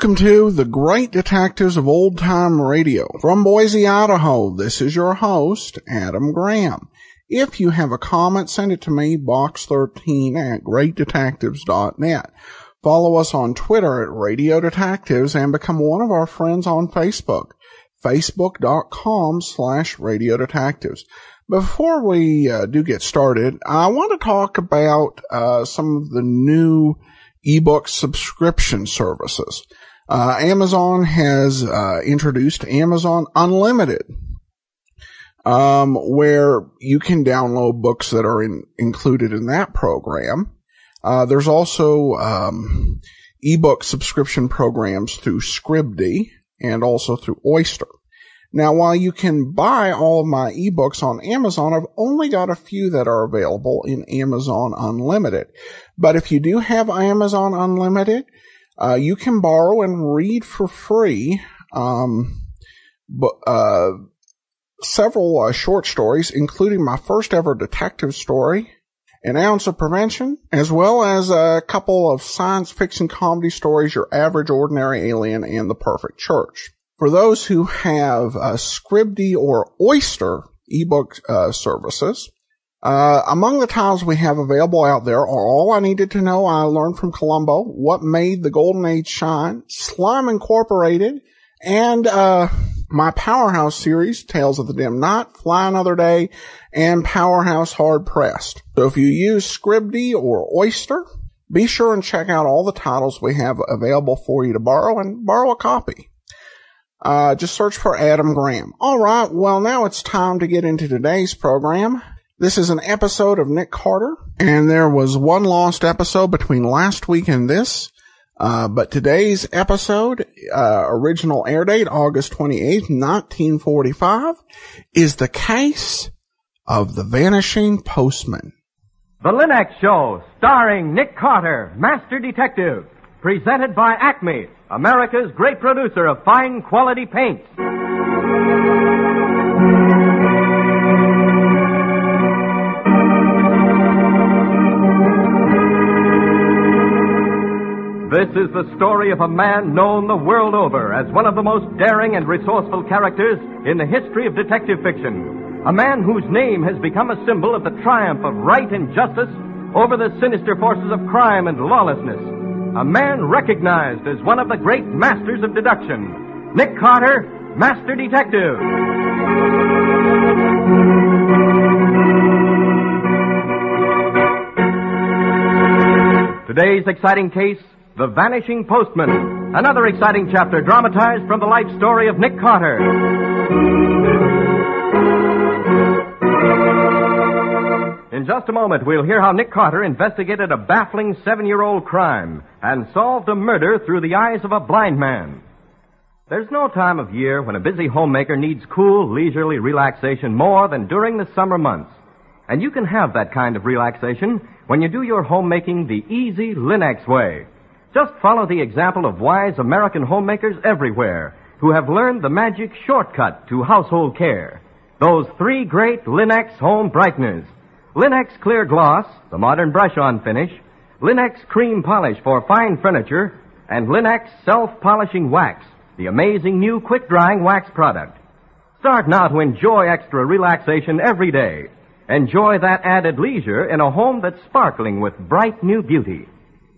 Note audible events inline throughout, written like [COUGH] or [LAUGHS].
Welcome to the Great Detectives of Old Time Radio. From Boise, Idaho, this is your host, Adam Graham. If you have a comment, send it to me, box13 at greatdetectives.net. Follow us on Twitter at Radio Detectives and become one of our friends on Facebook, facebook.com slash Radio Detectives. Before we uh, do get started, I want to talk about uh, some of the new ebook subscription services. Uh, Amazon has uh, introduced Amazon Unlimited, um, where you can download books that are in, included in that program. Uh, there's also um, ebook subscription programs through Scribd and also through Oyster. Now, while you can buy all of my ebooks on Amazon, I've only got a few that are available in Amazon Unlimited. But if you do have Amazon Unlimited, uh, you can borrow and read for free um, but, uh, several uh, short stories, including my first ever detective story, An Ounce of Prevention, as well as a couple of science fiction comedy stories, Your Average Ordinary Alien and The Perfect Church. For those who have uh, Scribd or Oyster ebook uh, services, uh, among the titles we have available out there are All I Needed to Know I Learned from Columbo, What Made the Golden Age Shine, Slime Incorporated, and uh, my Powerhouse series, Tales of the Dim Night, Fly Another Day, and Powerhouse Hard Pressed. So if you use Scribd or Oyster, be sure and check out all the titles we have available for you to borrow and borrow a copy. Uh, just search for Adam Graham. All right. Well, now it's time to get into today's program. This is an episode of Nick Carter, and there was one lost episode between last week and this. Uh, but today's episode, uh, original air date, August 28th, 1945, is the case of the vanishing postman. The Linex Show, starring Nick Carter, Master Detective. Presented by Acme, America's great producer of fine quality paints. This is the story of a man known the world over as one of the most daring and resourceful characters in the history of detective fiction. A man whose name has become a symbol of the triumph of right and justice over the sinister forces of crime and lawlessness. A man recognized as one of the great masters of deduction. Nick Carter, Master Detective. Today's exciting case, The Vanishing Postman. Another exciting chapter dramatized from the life story of Nick Carter. In just a moment, we'll hear how Nick Carter investigated a baffling seven year old crime and solved a murder through the eyes of a blind man. There's no time of year when a busy homemaker needs cool, leisurely relaxation more than during the summer months. And you can have that kind of relaxation when you do your homemaking the easy Linex way. Just follow the example of wise American homemakers everywhere who have learned the magic shortcut to household care. Those three great Linex home brighteners. Linex Clear Gloss, the modern brush-on finish, Linex Cream Polish for fine furniture, and Linex Self-Polishing Wax, the amazing new quick-drying wax product. Start now to enjoy extra relaxation every day. Enjoy that added leisure in a home that's sparkling with bright new beauty.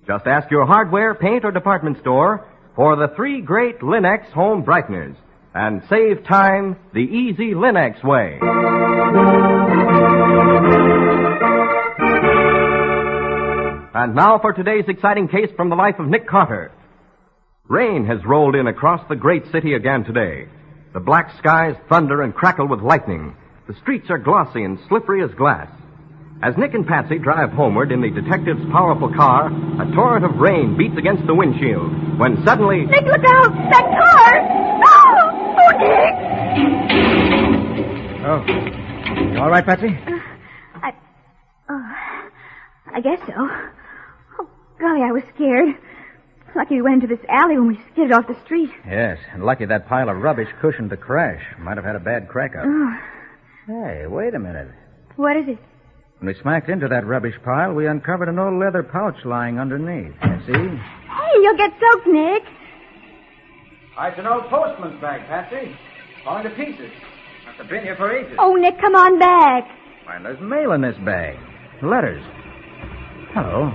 Just ask your hardware, paint, or department store for the three great Linex home brighteners and save time the easy Linex way. And now for today's exciting case from the life of Nick Carter. Rain has rolled in across the great city again today. The black skies thunder and crackle with lightning. The streets are glossy and slippery as glass. As Nick and Patsy drive homeward in the detective's powerful car, a torrent of rain beats against the windshield when suddenly. Nick, look out! That car! Oh! Oh, Nick! Oh. You all right, Patsy? Uh, I. Oh. I guess so. Oh, golly, I was scared. Lucky we went into this alley when we skidded off the street. Yes, and lucky that pile of rubbish cushioned the crash. Might have had a bad crack up. Oh. Hey, wait a minute. What is it? When we smacked into that rubbish pile, we uncovered an old leather pouch lying underneath. You see? Hey, you'll get soaked, Nick. It's an old postman's bag, Patsy. Falling to pieces. Must have been here for ages. Oh, Nick, come on back. Why, there's mail in this bag. Letters. Hello.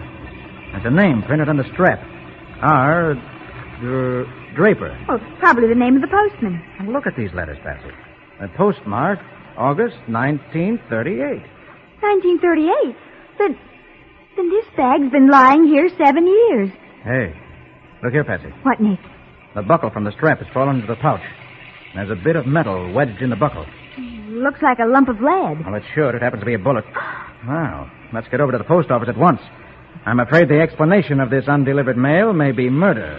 There's a name printed on the strap. R. Dr- Draper. Oh, it's probably the name of the postman. And look at these letters, Patsy. They're postmarked August 1938. 1938. Then, then this bag's been lying here seven years. Hey, look here, Patsy. What, Nick? The buckle from the strap has fallen into the pouch. There's a bit of metal wedged in the buckle. Looks like a lump of lead. Well, it should. It happens to be a bullet. Well, let's get over to the post office at once. I'm afraid the explanation of this undelivered mail may be murder.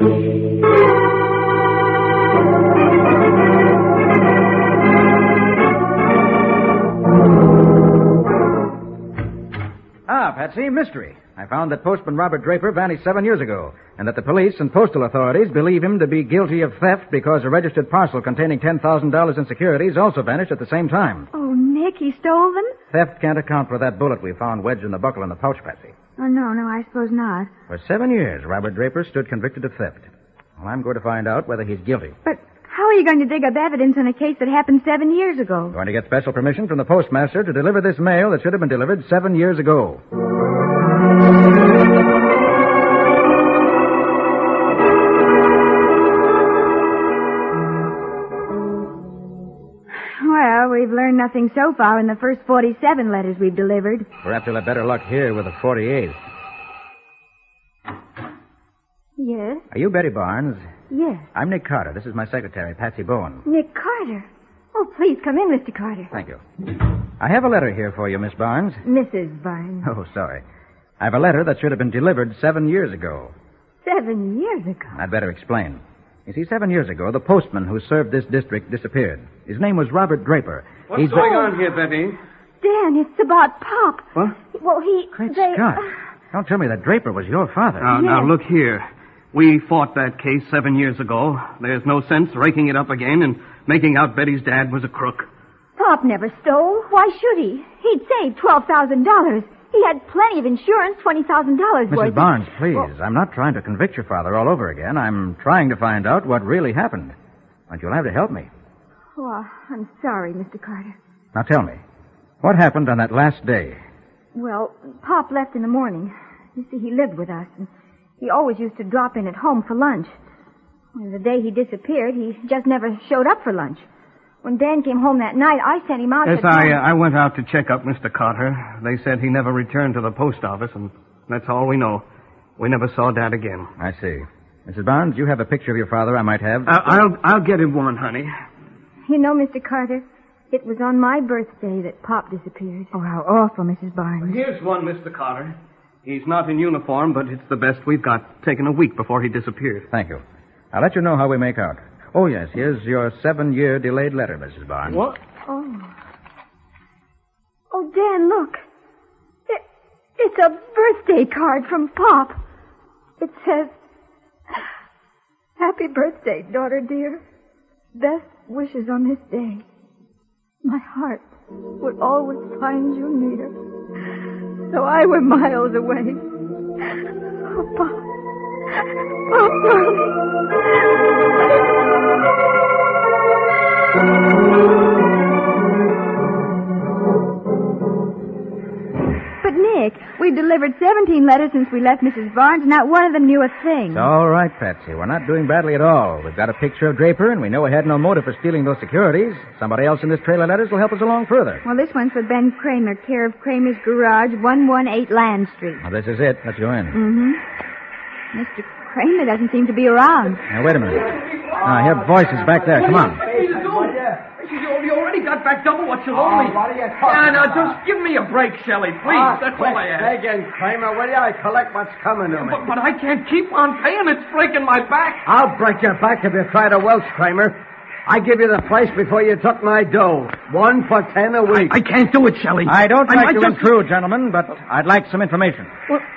Patsy, mystery. I found that postman Robert Draper vanished seven years ago, and that the police and postal authorities believe him to be guilty of theft because a registered parcel containing $10,000 in securities also vanished at the same time. Oh, Nick, he stole them? Theft can't account for that bullet we found wedged in the buckle in the pouch, Patsy. Oh, no, no, I suppose not. For seven years, Robert Draper stood convicted of theft. Well, I'm going to find out whether he's guilty. But how are you going to dig up evidence in a case that happened seven years ago? Going to get special permission from the postmaster to deliver this mail that should have been delivered seven years ago. Well, we've learned nothing so far in the first 47 letters we've delivered. Perhaps we'll have better luck here with the 48th. Yes? Are you Betty Barnes? Yes. I'm Nick Carter. This is my secretary, Patsy Bowen. Nick Carter. Oh, please come in, Mr. Carter. Thank you. I have a letter here for you, Miss Barnes. Mrs. Barnes. Oh, sorry. I have a letter that should have been delivered seven years ago. Seven years ago. I'd better explain. You see, seven years ago, the postman who served this district disappeared. His name was Robert Draper. What's He's going the- on here, Betty? Dan, it's about Pop. What? Well, he. Great they, Scott. Uh, Don't tell me that Draper was your father. Oh, now, now, look here. We fought that case seven years ago. There's no sense raking it up again and making out Betty's dad was a crook. Pop never stole. Why should he? He'd saved $12,000. He had plenty of insurance, $20,000 worth. Mrs. Barnes, please. I'm not trying to convict your father all over again. I'm trying to find out what really happened. But you'll have to help me. Oh, I'm sorry, Mr. Carter. Now tell me, what happened on that last day? Well, Pop left in the morning. You see, he lived with us, and he always used to drop in at home for lunch. And the day he disappeared, he just never showed up for lunch. When Dan came home that night, I sent him out Yes, to... I, uh, I went out to check up Mr. Carter. They said he never returned to the post office, and that's all we know. We never saw Dad again. I see. Mrs. Barnes, you have a picture of your father I might have? Uh, I'll, I'll get him one, honey. You know, Mr. Carter, it was on my birthday that Pop disappeared. Oh, how awful, Mrs. Barnes. Here's one, Mr. Carter. He's not in uniform, but it's the best we've got. Taken a week before he disappeared. Thank you. I'll let you know how we make out. Oh, yes, here's your seven-year delayed letter, Mrs. Barnes. What? Oh. Oh, Dan, look. It, it's a birthday card from Pop. It says, Happy birthday, daughter dear. Best wishes on this day. My heart would always find you near. Though I were miles away. Oh, Pop. Oh, But, delivered 17 letters since we left Mrs. Barnes, and not one of them knew a thing. It's all right, Patsy. We're not doing badly at all. We've got a picture of Draper, and we know he had no motive for stealing those securities. Somebody else in this trail of letters will help us along further. Well, this one's for Ben Kramer, care of Kramer's Garage, 118 Land Street. Now, this is it. Let's go in. Mm-hmm. Mr. Kramer doesn't seem to be around. Now, wait a minute. I hear voices back there. Come on. You, you already got back double what you owe me. Yeah, now just give me a break, Shelley, please. Ah, That's all I ask. Begging, Kramer, will you? I collect what's coming to me. But, but I can't keep on paying. It's breaking my back. I'll break your back if you try to welch, Kramer. I give you the price before you took my dough. One for ten a week. I can't do it, Shelley. I don't I like might to just- intrude, gentlemen, but I'd like some information.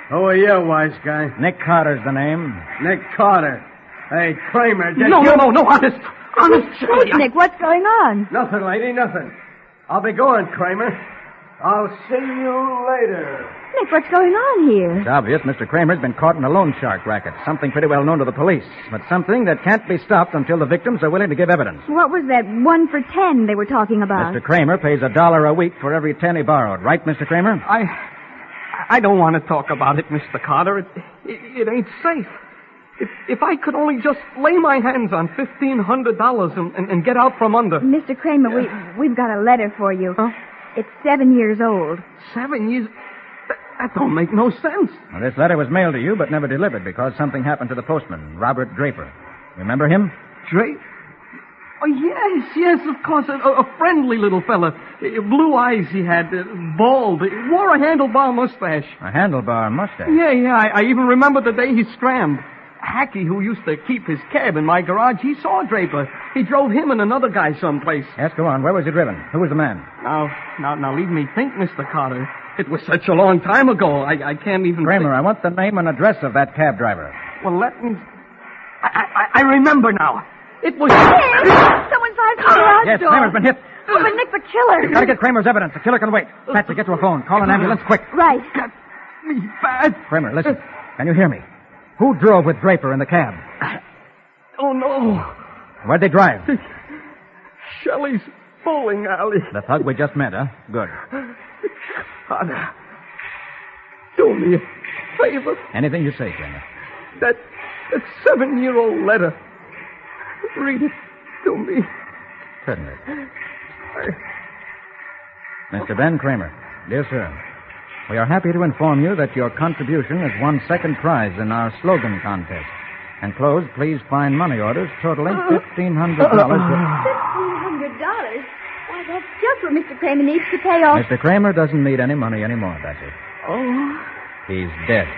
Who are you, wise guy? Nick Carter's the name. Nick Carter. Hey, Kramer, did No, you... no, no, no, honest. Honest, Shelley. I- Nick, what's going on? Nothing, lady, nothing. I'll be going, Kramer. I'll see you later. Nick, what's going on here? It's obvious Mr. Kramer's been caught in a loan shark racket. Something pretty well known to the police, but something that can't be stopped until the victims are willing to give evidence. What was that one for ten they were talking about? Mr. Kramer pays a dollar a week for every ten he borrowed. Right, Mr. Kramer? I, I don't want to talk about it, Mr. Carter. It, it, it ain't safe. If, if I could only just lay my hands on fifteen hundred dollars and, and, and get out from under. Mr. Kramer, we, we've got a letter for you. Huh? It's seven years old. Seven years? That, that don't make no sense. Well, this letter was mailed to you, but never delivered because something happened to the postman, Robert Draper. Remember him? Drake? Oh, yes, yes, of course. A, a friendly little fella. Uh, Blue eyes he had, uh, bald, wore a handlebar mustache. A handlebar mustache. Yeah, yeah, I, I even remember the day he scrammed. Hackey, who used to keep his cab in my garage, he saw Draper. He drove him and another guy someplace. Yes, go on. Where was he driven? Who was the man? Now, now, now, leave me think, Mr. Carter. It was such a long time ago. I, I can't even. Kramer, think- I want the name and address of that cab driver. Well, let me. I, I, I remember now. It was. Someone fired the garage Yes, door. Kramer's been hit. Oh, but Nick, the killer. Gotta get Kramer's evidence. The killer can wait. Patsy, get to a phone. Call an ambulance quick. Right. me bad. Kramer, listen. Can you hear me? Who drove with Draper in the cab? Oh no, Where'd they drive? Shelley's bowling alley. The thug we just met, huh? Good. Carter, do me a favor. Anything you say, Kramer. That that seven-year-old letter. Read it to me. Certainly. Mr. Ben Kramer, dear sir, we are happy to inform you that your contribution has won second prize in our slogan contest. Enclosed, please find money orders totaling uh-huh. fifteen hundred dollars. Uh-huh. Fifteen hundred dollars? Why, that's just what Mr. Kramer needs to pay off. Mr. Kramer doesn't need any money anymore, Betsy. Oh. He's dead.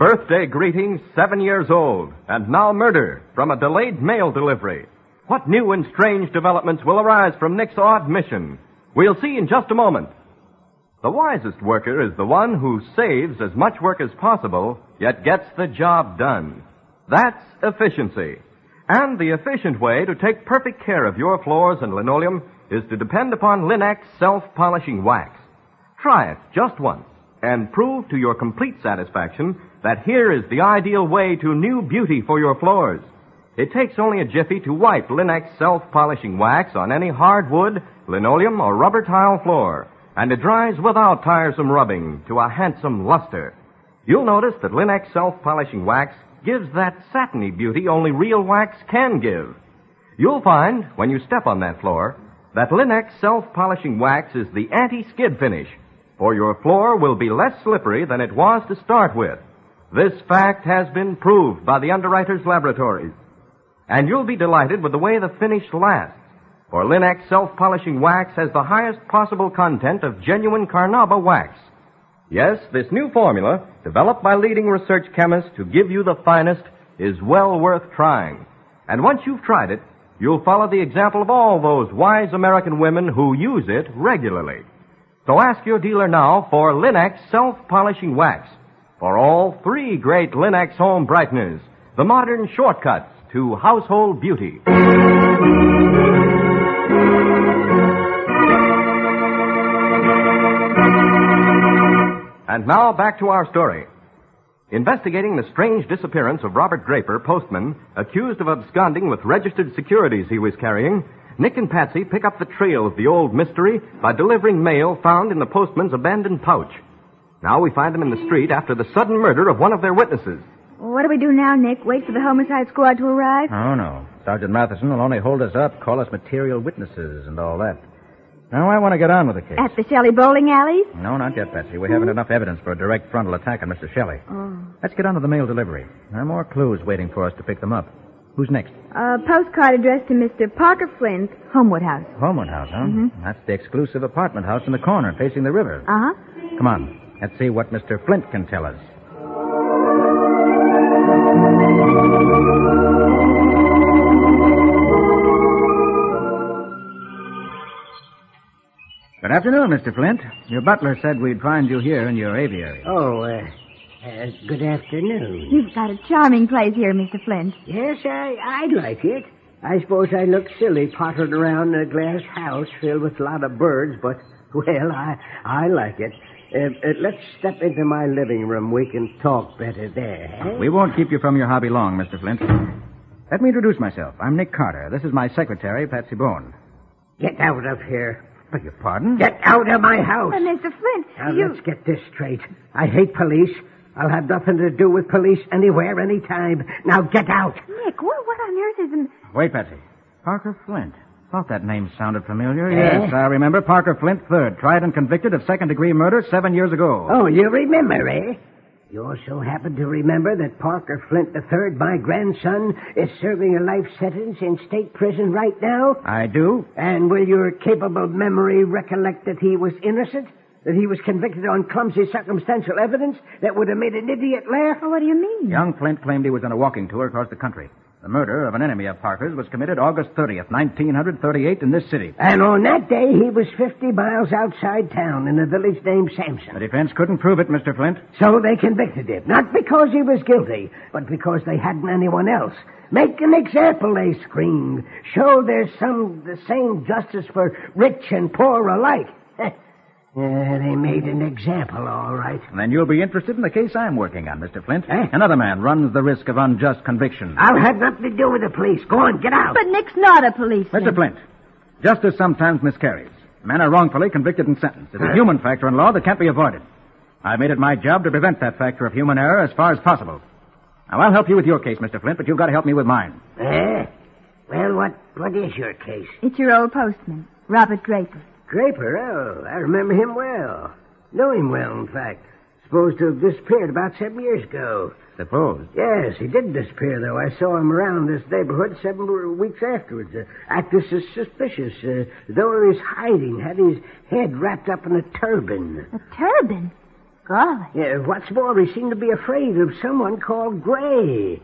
Birthday greetings, seven years old, and now murder from a delayed mail delivery. What new and strange developments will arise from Nick's odd mission? We'll see in just a moment. The wisest worker is the one who saves as much work as possible, yet gets the job done. That's efficiency. And the efficient way to take perfect care of your floors and linoleum is to depend upon Linex self-polishing wax. Try it just once and prove to your complete satisfaction that here is the ideal way to new beauty for your floors. It takes only a jiffy to wipe Linex self-polishing wax on any hardwood, linoleum, or rubber tile floor, and it dries without tiresome rubbing to a handsome luster. You'll notice that Linex self-polishing wax gives that satiny beauty only real wax can give. You'll find, when you step on that floor, that Linex self-polishing wax is the anti-skid finish, for your floor will be less slippery than it was to start with. This fact has been proved by the underwriters' laboratories. And you'll be delighted with the way the finish lasts. For Linex self-polishing wax has the highest possible content of genuine Carnauba wax. Yes, this new formula, developed by leading research chemists to give you the finest, is well worth trying. And once you've tried it, you'll follow the example of all those wise American women who use it regularly. So ask your dealer now for Linex self-polishing wax for all three great Linex home brighteners, the modern shortcuts to household beauty. And now back to our story. Investigating the strange disappearance of Robert Draper, postman, accused of absconding with registered securities he was carrying, Nick and Patsy pick up the trail of the old mystery by delivering mail found in the postman's abandoned pouch. Now we find them in the street after the sudden murder of one of their witnesses. What do we do now, Nick? Wait for the homicide squad to arrive? Oh, no. Sergeant Matheson will only hold us up, call us material witnesses, and all that. Now, I want to get on with the case. At the Shelley bowling alleys? No, not yet, Patsy. We haven't enough evidence for a direct frontal attack on Mr. Shelley. Oh. Let's get on to the mail delivery. There are more clues waiting for us to pick them up. Who's next? A postcard addressed to Mr. Parker Flint, Homewood House. Homewood House, huh? Mhm. That's the exclusive apartment house in the corner facing the river. Uh huh. Come on. Let's see what Mr. Flint can tell us. Good afternoon, Mr. Flint. Your butler said we'd find you here in your aviary. Oh, uh, uh, good afternoon. You've got a charming place here, Mr. Flint. Yes, I, I'd like it. I suppose I look silly pottering around a glass house filled with a lot of birds, but, [LAUGHS] well, I, I like it. Uh, uh, let's step into my living room. We can talk better there. eh? We won't keep you from your hobby long, Mr. Flint. Let me introduce myself. I'm Nick Carter. This is my secretary, Patsy Bowen. Get out of here. Beg your pardon? Get out of my house. Uh, Mr. Flint, Now, you... let's get this straight. I hate police. I'll have nothing to do with police anywhere, anytime. Now, get out. Nick, what, what on earth is... In... Wait, Patsy. Parker Flint. Thought that name sounded familiar. Eh? Yes, I remember. Parker Flint, third. Tried and convicted of second degree murder seven years ago. Oh, you remember, eh? You also happen to remember that Parker Flint III, my grandson, is serving a life sentence in state prison right now? I do. And will your capable memory recollect that he was innocent? That he was convicted on clumsy circumstantial evidence that would have made an idiot laugh? What do you mean? Young Flint claimed he was on a walking tour across the country. The murder of an enemy of Parker's was committed August 30th, 1938, in this city. And on that day, he was 50 miles outside town in a village named Sampson. The defense couldn't prove it, Mr. Flint. So they convicted him. Not because he was guilty, but because they hadn't anyone else. Make an example, they screamed. Show there's some the same justice for rich and poor alike. Yeah, they made an example, all right. Then you'll be interested in the case I'm working on, Mr. Flint. Eh? Another man runs the risk of unjust conviction. I'll have nothing to do with the police. Go on, get out. But Nick's not a policeman. Mr. Flint, justice sometimes miscarries. Men are wrongfully convicted and sentenced. It's a human factor in law that can't be avoided. I've made it my job to prevent that factor of human error as far as possible. Now, I'll help you with your case, Mr. Flint, but you've got to help me with mine. Eh? Well, what what is your case? It's your old postman, Robert Draper. Draper, oh, I remember him well. Know him well, in fact. Supposed to have disappeared about seven years ago. Suppose. Yes, he did disappear, though. I saw him around this neighborhood seven weeks afterwards. Uh, acted sus- suspicious, uh, though he was hiding, had his head wrapped up in a turban. A turban? Golly. Yeah, what's more, he seemed to be afraid of someone called Gray.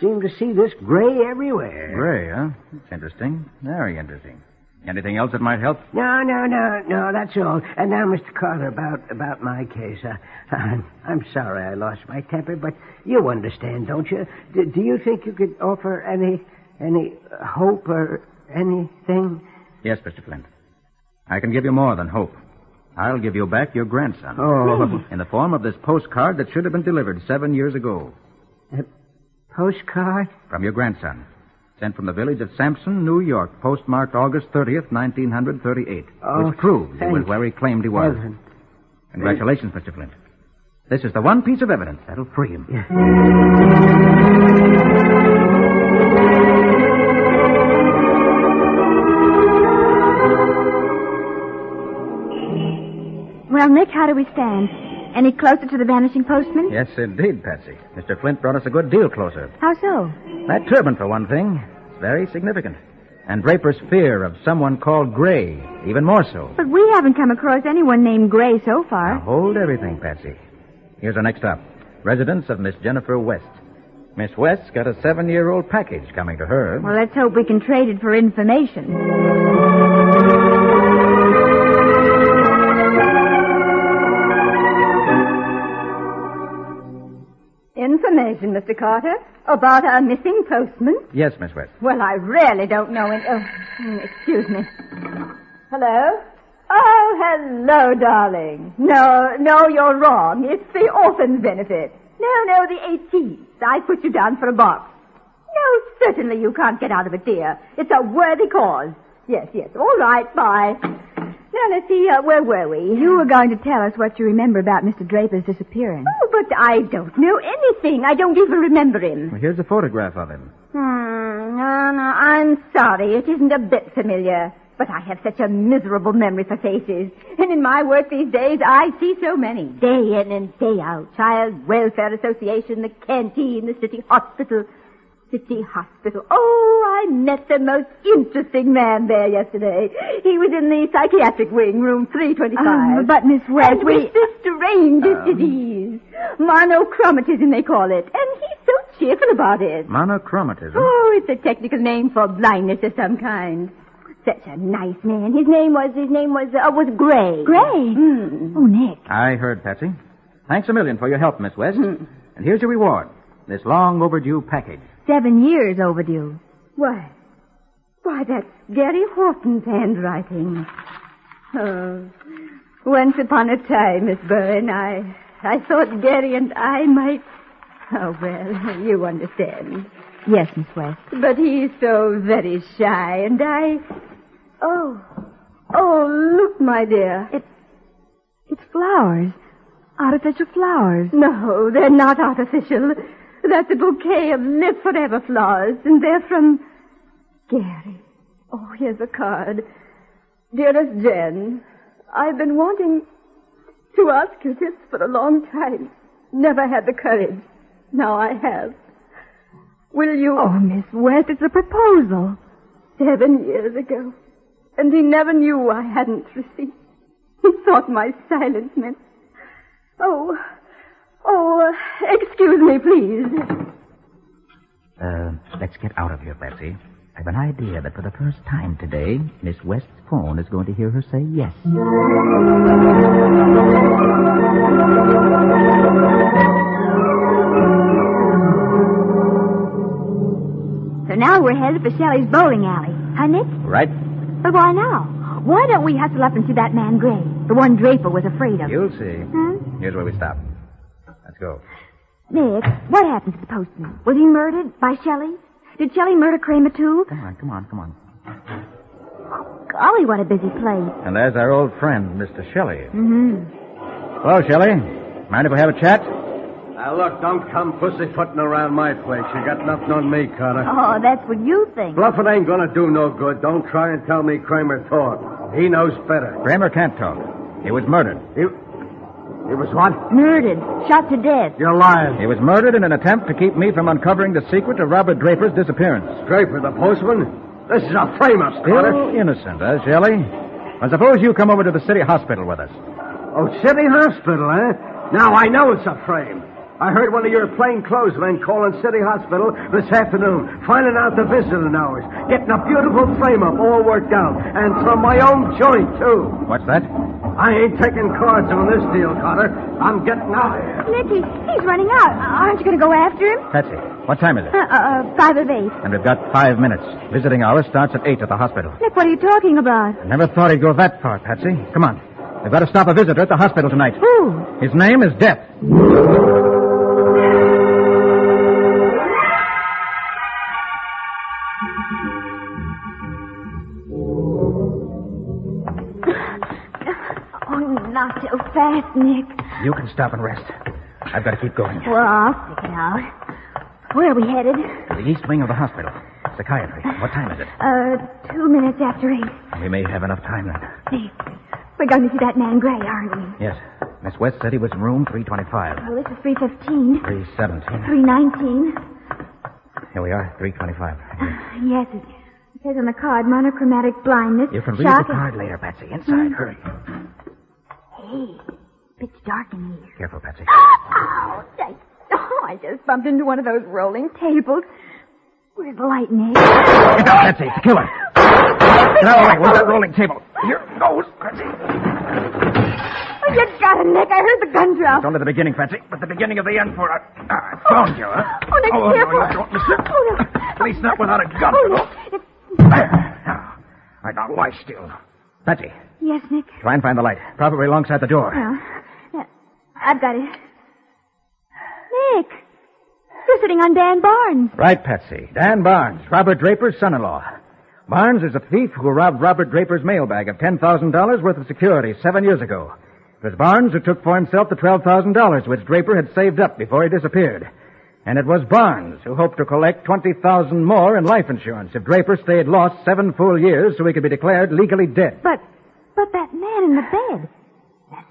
Seemed to see this Gray everywhere. Gray, huh? That's interesting. Very interesting. Anything else that might help? No, no, no, no, that's all. And now, Mr. Carter, about about my case. Uh, I'm, I'm sorry I lost my temper, but you understand, don't you? D- do you think you could offer any any hope or anything? Yes, Mr. Flint. I can give you more than hope. I'll give you back your grandson. Oh. In the form of this postcard that should have been delivered seven years ago. A postcard? From your grandson. Sent from the village of Sampson, New York, postmarked August 30th, 1938. Oh, which proves he was where he claimed he was. heaven. Congratulations, Mr. Flint. This is the one piece of evidence that'll free him. Well, Nick, how do we stand? Any closer to the vanishing postman? Yes, indeed, Patsy. Mr. Flint brought us a good deal closer. How so? That turban, for one thing, is very significant. And Draper's fear of someone called Gray, even more so. But we haven't come across anyone named Gray so far. Now, hold everything, Patsy. Here's our next stop. Residence of Miss Jennifer West. Miss West's got a seven-year-old package coming to her. Well, let's hope we can trade it for information. Information, Mr. Carter, about our missing postman? Yes, Miss West. Well, I really don't know it. Oh, mm, excuse me. Hello? Oh, hello, darling. No, no, you're wrong. It's the orphan's benefit. No, no, the 18th. I put you down for a box. No, certainly you can't get out of it, dear. It's a worthy cause. Yes, yes. All right, bye. Now, let's see, uh, where were we? You were going to tell us what you remember about Mr. Draper's disappearance. Oh, but I don't know anything. I don't even remember him. Well, here's a photograph of him. Hmm, no, no, I'm sorry. It isn't a bit familiar. But I have such a miserable memory for faces. And in my work these days, I see so many. Day in and day out. Child Welfare Association, the canteen, the city hospital. City Hospital. Oh, I met the most interesting man there yesterday. He was in the psychiatric wing, room 325. Um, but Miss West, and we... with the strangest disease. Monochromatism, they call it. And he's so cheerful about it. Monochromatism. Oh, it's a technical name for blindness of some kind. Such a nice man. His name was, his name was, uh, was Gray. Gray? Mm. Oh, Nick. I heard, Patsy. Thanks a million for your help, Miss West. Hmm. And here's your reward. This long overdue package. Seven years overdue. Why? Why, that's Gary Horton's handwriting. Oh, once upon a time, Miss Byrne, I, I thought Gary and I might. Oh, well, you understand. Yes, Miss West. But he's so very shy, and I. Oh, oh, look, my dear. It, it's flowers. Artificial flowers. No, they're not artificial. That's a bouquet of live forever flowers, and they're from Gary. Oh, here's a card. Dearest Jen, I've been wanting to ask you this for a long time. Never had the courage. Now I have. Will you? Oh, Miss West, it's a proposal. Seven years ago. And he never knew I hadn't received. He thought my silence meant. Oh, oh, excuse me, please. Uh, let's get out of here, Patsy. I've an idea that for the first time today, Miss West's phone is going to hear her say yes. So now we're headed for Shelley's bowling alley. Huh, Nick? Right? But why now? Why don't we hustle up and see that man Gray? The one Draper was afraid of. You'll see. Here's where we stop. Let's go. Nick, what happened to the postman? Was he murdered by Shelley? Did Shelley murder Kramer too? Come on, come on, come on. Oh, Golly, what a busy place. And there's our old friend, Mr. Shelley. Mm-hmm. Hello, Shelley. Mind if we have a chat? Now, look, don't come pussyfooting around my place. You got nothing on me, Carter. Oh, that's what you think. Bluffing ain't gonna do no good. Don't try and tell me Kramer talked. He knows better. Kramer can't talk. He was murdered. He, he was what? Murdered. Shot to death. You're lying. He was murdered in an attempt to keep me from uncovering the secret of Robert Draper's disappearance. Draper, the postman? This is a frame-up, Carter. Still innocent, eh, Shelley? Well, suppose you come over to the city hospital with us. Oh, City Hospital, eh? Now I know it's a frame. I heard one of your plainclothesmen calling City Hospital this afternoon, finding out the visiting hours, getting a beautiful frame-up all worked out, and from my own joint, too. What's that? I ain't taking cards on this deal, Carter. I'm getting out of here. Nicky, he's running out. Aren't you going to go after him? Patsy, what time is it? Uh, uh, five of eight. And we've got five minutes. Visiting hour starts at eight at the hospital. Nick, what are you talking about? I never thought he'd go that far, Patsy. Come on. We've got to stop a visitor at the hospital tonight. Who? His name is Death. Nick. You can stop and rest. I've got to keep going. Well, I'll stick it out. Where are we headed? To the east wing of the hospital. Psychiatry. What time is it? Uh, two minutes after eight. We may have enough time then. Nick, we're going to see that man Gray, aren't we? Yes. Miss West said he was in room 325. Well, this is 315. 317. 319. Here we are, 325. Yes, it, says on the card monochromatic blindness. You can read the card later, Patsy. Inside. Hurry. Hey, pitch dark in here. Careful, Patsy. Ouch! I, oh, I just bumped into one of those rolling tables. Where's the light, Nick? Get down, Patsy. It's [LAUGHS] a killer. Get out of the way. Where's that rolling table? Here goes, Patsy. Oh, you gotta Nick. I heard the gun drop. It's only the beginning, Patsy, but the beginning of the end for... Uh, I found you, huh? Oh, Nick, oh, careful. No, you don't listen. Oh, no. At least not without a gun. Oh, Nick. It's... Now, lie still. Patsy, Yes, Nick. try and find the light. Probably alongside the door. Well, I've got it. Nick, you're sitting on Dan Barnes. Right, Patsy. Dan Barnes, Robert Draper's son-in-law. Barnes is a thief who robbed Robert Draper's mailbag of $10,000 worth of securities seven years ago. It was Barnes who took for himself the $12,000 which Draper had saved up before he disappeared. And it was Barnes who hoped to collect 20000 more in life insurance if Draper stayed lost seven full years so he could be declared legally dead. But, but that man in the bed,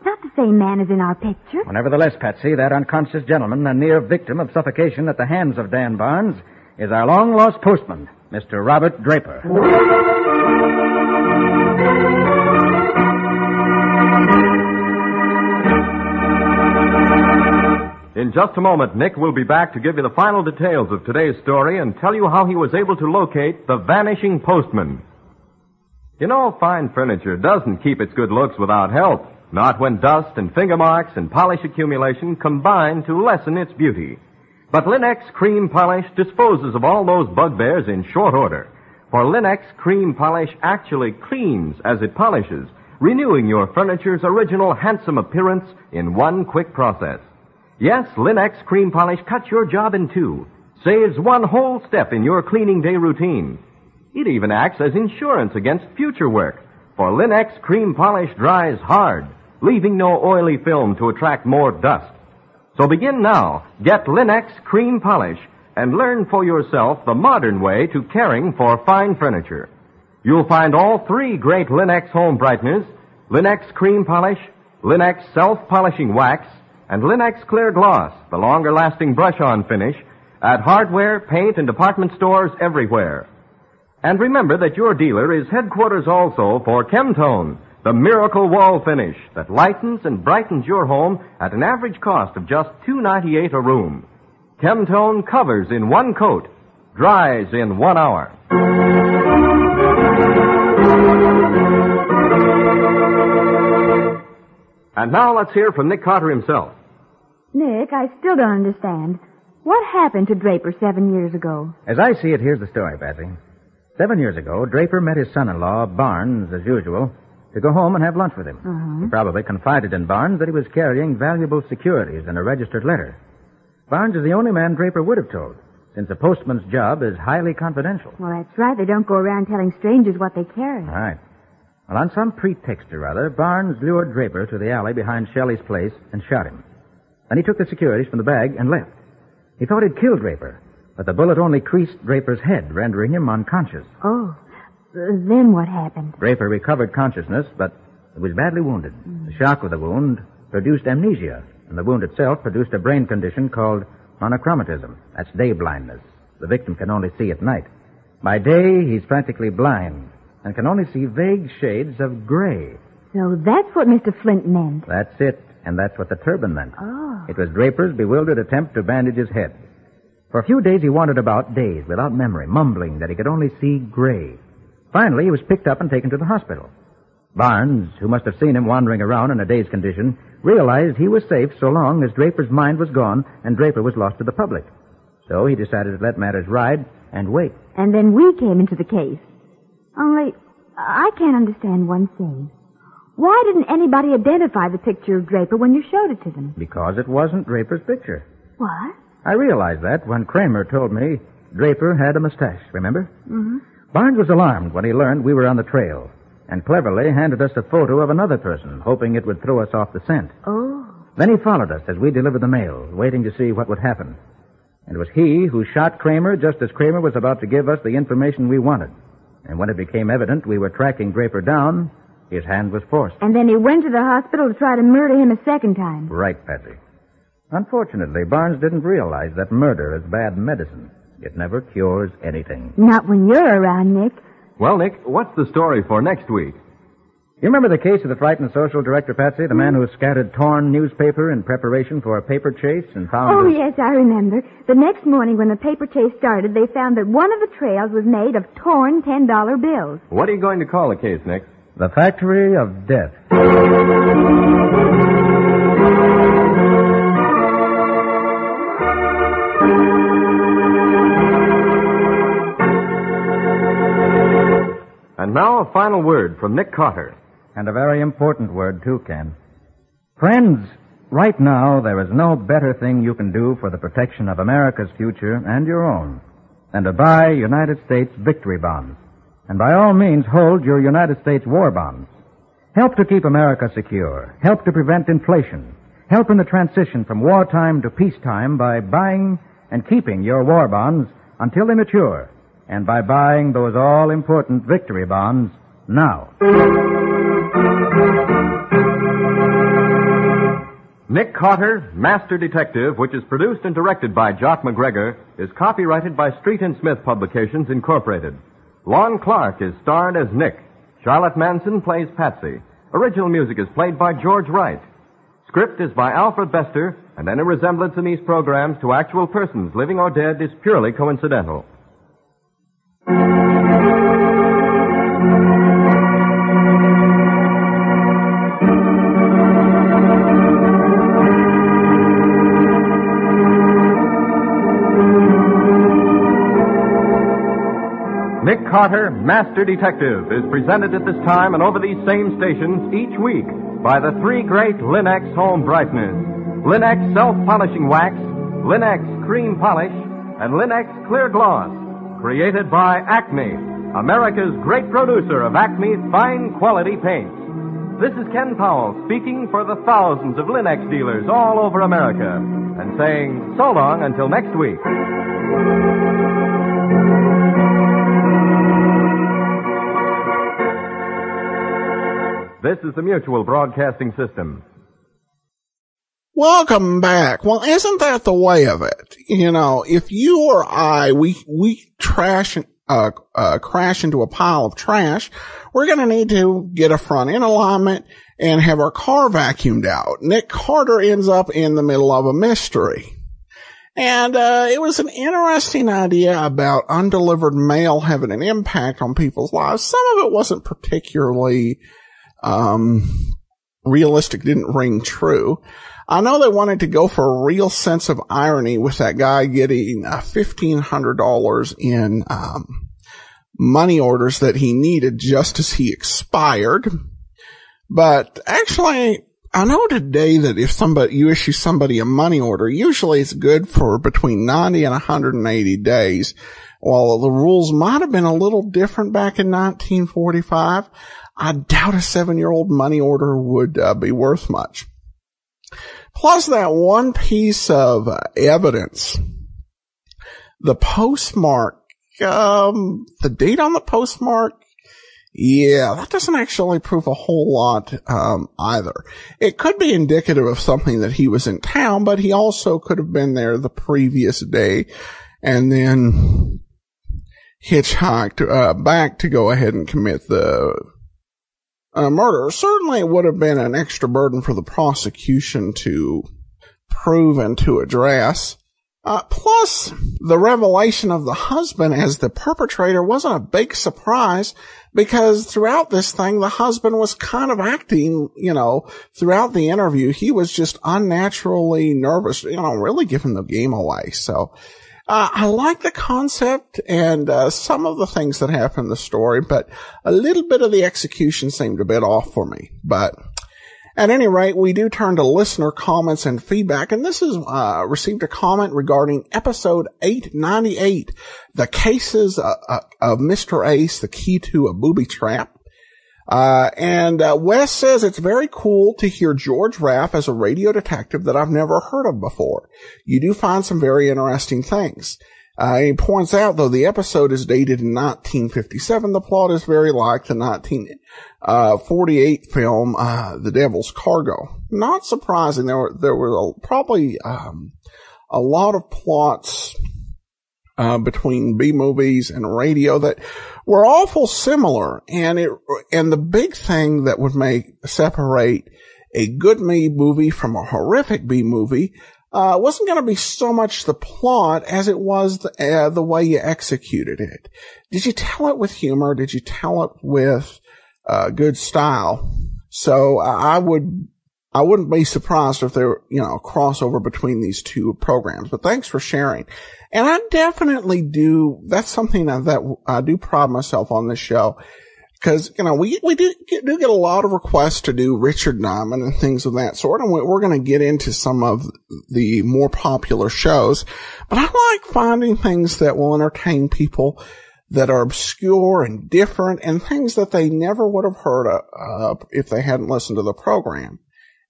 not the same man as in our picture. Well, nevertheless, Patsy, that unconscious gentleman, a near victim of suffocation at the hands of Dan Barnes, is our long-lost postman, Mr. Robert Draper. In just a moment, Nick will be back to give you the final details of today's story and tell you how he was able to locate the vanishing postman. You know, fine furniture doesn't keep its good looks without help. Not when dust and finger marks and polish accumulation combine to lessen its beauty. But Linex Cream Polish disposes of all those bugbears in short order. For Linex Cream Polish actually cleans as it polishes, renewing your furniture's original handsome appearance in one quick process. Yes, Linex Cream Polish cuts your job in two, saves one whole step in your cleaning day routine. It even acts as insurance against future work, for Linex Cream Polish dries hard, leaving no oily film to attract more dust. So begin now. Get Linex Cream Polish and learn for yourself the modern way to caring for fine furniture. You'll find all three great Linex home brighteners, Linex Cream Polish, Linex Self-Polishing Wax, and Linex Clear Gloss, the longer lasting brush on finish, at hardware, paint, and department stores everywhere. And remember that your dealer is headquarters also for Chemtone, the miracle wall finish that lightens and brightens your home at an average cost of just $2.98 a room. Chemtone covers in one coat, dries in one hour. And now let's hear from Nick Carter himself. Nick, I still don't understand. What happened to Draper seven years ago? As I see it, here's the story, Patsy. Seven years ago, Draper met his son-in-law, Barnes, as usual, to go home and have lunch with him. Uh-huh. He probably confided in Barnes that he was carrying valuable securities in a registered letter. Barnes is the only man Draper would have told, since a postman's job is highly confidential. Well, that's right. They don't go around telling strangers what they carry. All right. Well, on some pretext or other, Barnes lured Draper to the alley behind Shelley's place and shot him. Then he took the securities from the bag and left. He thought he'd killed Draper, but the bullet only creased Draper's head, rendering him unconscious. Oh. Then what happened? Draper recovered consciousness, but he was badly wounded. The shock of the wound produced amnesia, and the wound itself produced a brain condition called monochromatism. That's day blindness. The victim can only see at night. By day, he's practically blind and can only see vague shades of gray. So that's what Mr. Flint meant. That's it, and that's what the turban meant. Oh. It was Draper's bewildered attempt to bandage his head. For a few days he wandered about, dazed, without memory, mumbling that he could only see gray. Finally, he was picked up and taken to the hospital. Barnes, who must have seen him wandering around in a dazed condition, realized he was safe so long as Draper's mind was gone and Draper was lost to the public. So he decided to let matters ride and wait. And then we came into the case. Only, I can't understand one thing. Why didn't anybody identify the picture of Draper when you showed it to them? Because it wasn't Draper's picture. What? I realized that when Kramer told me Draper had a mustache, remember? Mm-hmm. Barnes was alarmed when he learned we were on the trail and cleverly handed us a photo of another person, hoping it would throw us off the scent. Oh. Then he followed us as we delivered the mail, waiting to see what would happen. And it was he who shot Kramer just as Kramer was about to give us the information we wanted. And when it became evident we were tracking Draper down, his hand was forced. And then he went to the hospital to try to murder him a second time. Right, Patsy. Unfortunately, Barnes didn't realize that murder is bad medicine. It never cures anything. Not when you're around, Nick. Well, Nick, what's the story for next week? You remember the case of the frightened social director, Patsy? The man who scattered torn newspaper in preparation for a paper chase and found... Oh, his- yes, I remember. The next morning when the paper chase started, they found that one of the trails was made of torn $10 bills. What are you going to call the case, Nick? The Factory of Death. Final word from Nick Carter. And a very important word, too, Ken. Friends, right now there is no better thing you can do for the protection of America's future and your own than to buy United States victory bonds. And by all means, hold your United States war bonds. Help to keep America secure. Help to prevent inflation. Help in the transition from wartime to peacetime by buying and keeping your war bonds until they mature, and by buying those all important victory bonds now. Nick Carter, Master Detective, which is produced and directed by Jock MacGregor, is copyrighted by Street and Smith Publications, Incorporated. Lon Clark is starred as Nick. Charlotte Manson plays Patsy. Original music is played by George Wright. Script is by Alfred Bester, and any resemblance in these programs to actual persons, living or dead, is purely coincidental. Nick Carter, Master Detective, is presented at this time and over these same stations each week by the three great Linex home brighteners. Linex self-polishing wax, Linex cream polish, and Linex clear gloss. Created by Acme, America's great producer of Acme fine quality paints. This is Ken Powell speaking for the thousands of Linex dealers all over America and saying so long until next week. This is the Mutual Broadcasting System. Welcome back. Well, isn't that the way of it? You know, if you or I, we, we trash, uh, uh, crash into a pile of trash, we're going to need to get a front end alignment and have our car vacuumed out. Nick Carter ends up in the middle of a mystery. And, uh, it was an interesting idea about undelivered mail having an impact on people's lives. Some of it wasn't particularly, um, realistic, didn't ring true. I know they wanted to go for a real sense of irony with that guy getting uh, $1,500 in, um, money orders that he needed just as he expired. But actually, I know today that if somebody, you issue somebody a money order, usually it's good for between 90 and 180 days. While the rules might have been a little different back in 1945, I doubt a seven year old money order would uh, be worth much. Plus that one piece of evidence, the postmark, um, the date on the postmark, yeah, that doesn't actually prove a whole lot, um, either. It could be indicative of something that he was in town, but he also could have been there the previous day and then hitchhiked, uh, back to go ahead and commit the uh, murder. Certainly it would have been an extra burden for the prosecution to prove and to address. Uh, plus, the revelation of the husband as the perpetrator wasn't a big surprise because throughout this thing, the husband was kind of acting, you know, throughout the interview. He was just unnaturally nervous, you know, really giving the game away. So, uh, I like the concept and uh, some of the things that happen in the story, but a little bit of the execution seemed a bit off for me. But at any rate, we do turn to listener comments and feedback, and this is uh, received a comment regarding episode 898, the cases uh, uh, of Mr. Ace, the key to a booby trap. Uh, and uh, Wes says it's very cool to hear George Raft as a radio detective that I've never heard of before. You do find some very interesting things. Uh, he points out, though, the episode is dated in 1957. The plot is very like the 1948 film, uh, The Devil's Cargo. Not surprising. There were, there were probably, um, a lot of plots, uh, between B movies and radio that were awful similar. And it, and the big thing that would make, separate a good B movie from a horrific B movie uh, wasn't going to be so much the plot as it was the, uh, the way you executed it. Did you tell it with humor? Did you tell it with uh, good style? So I would, I wouldn't be surprised if there, you know, a crossover between these two programs. But thanks for sharing. And I definitely do. That's something that, that I do pride myself on this show Because, you know, we, we do get, do get a lot of requests to do Richard Diamond and things of that sort. And we're going to get into some of the more popular shows. But I like finding things that will entertain people that are obscure and different and things that they never would have heard of if they hadn't listened to the program.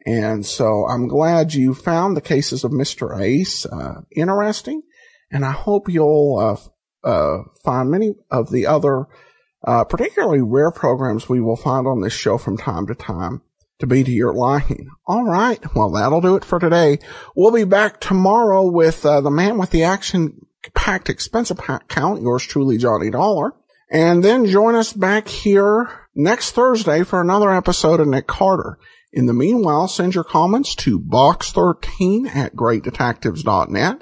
And so I'm glad you found the cases of Mr. Ace uh, interesting, and I hope you'll uh, uh, find many of the other, uh, particularly rare programs we will find on this show from time to time to be to your liking. All right, well that'll do it for today. We'll be back tomorrow with uh, the man with the action packed expense account, yours truly, Johnny Dollar. And then join us back here next Thursday for another episode of Nick Carter. In the meanwhile, send your comments to box13 at greatdetectives.net.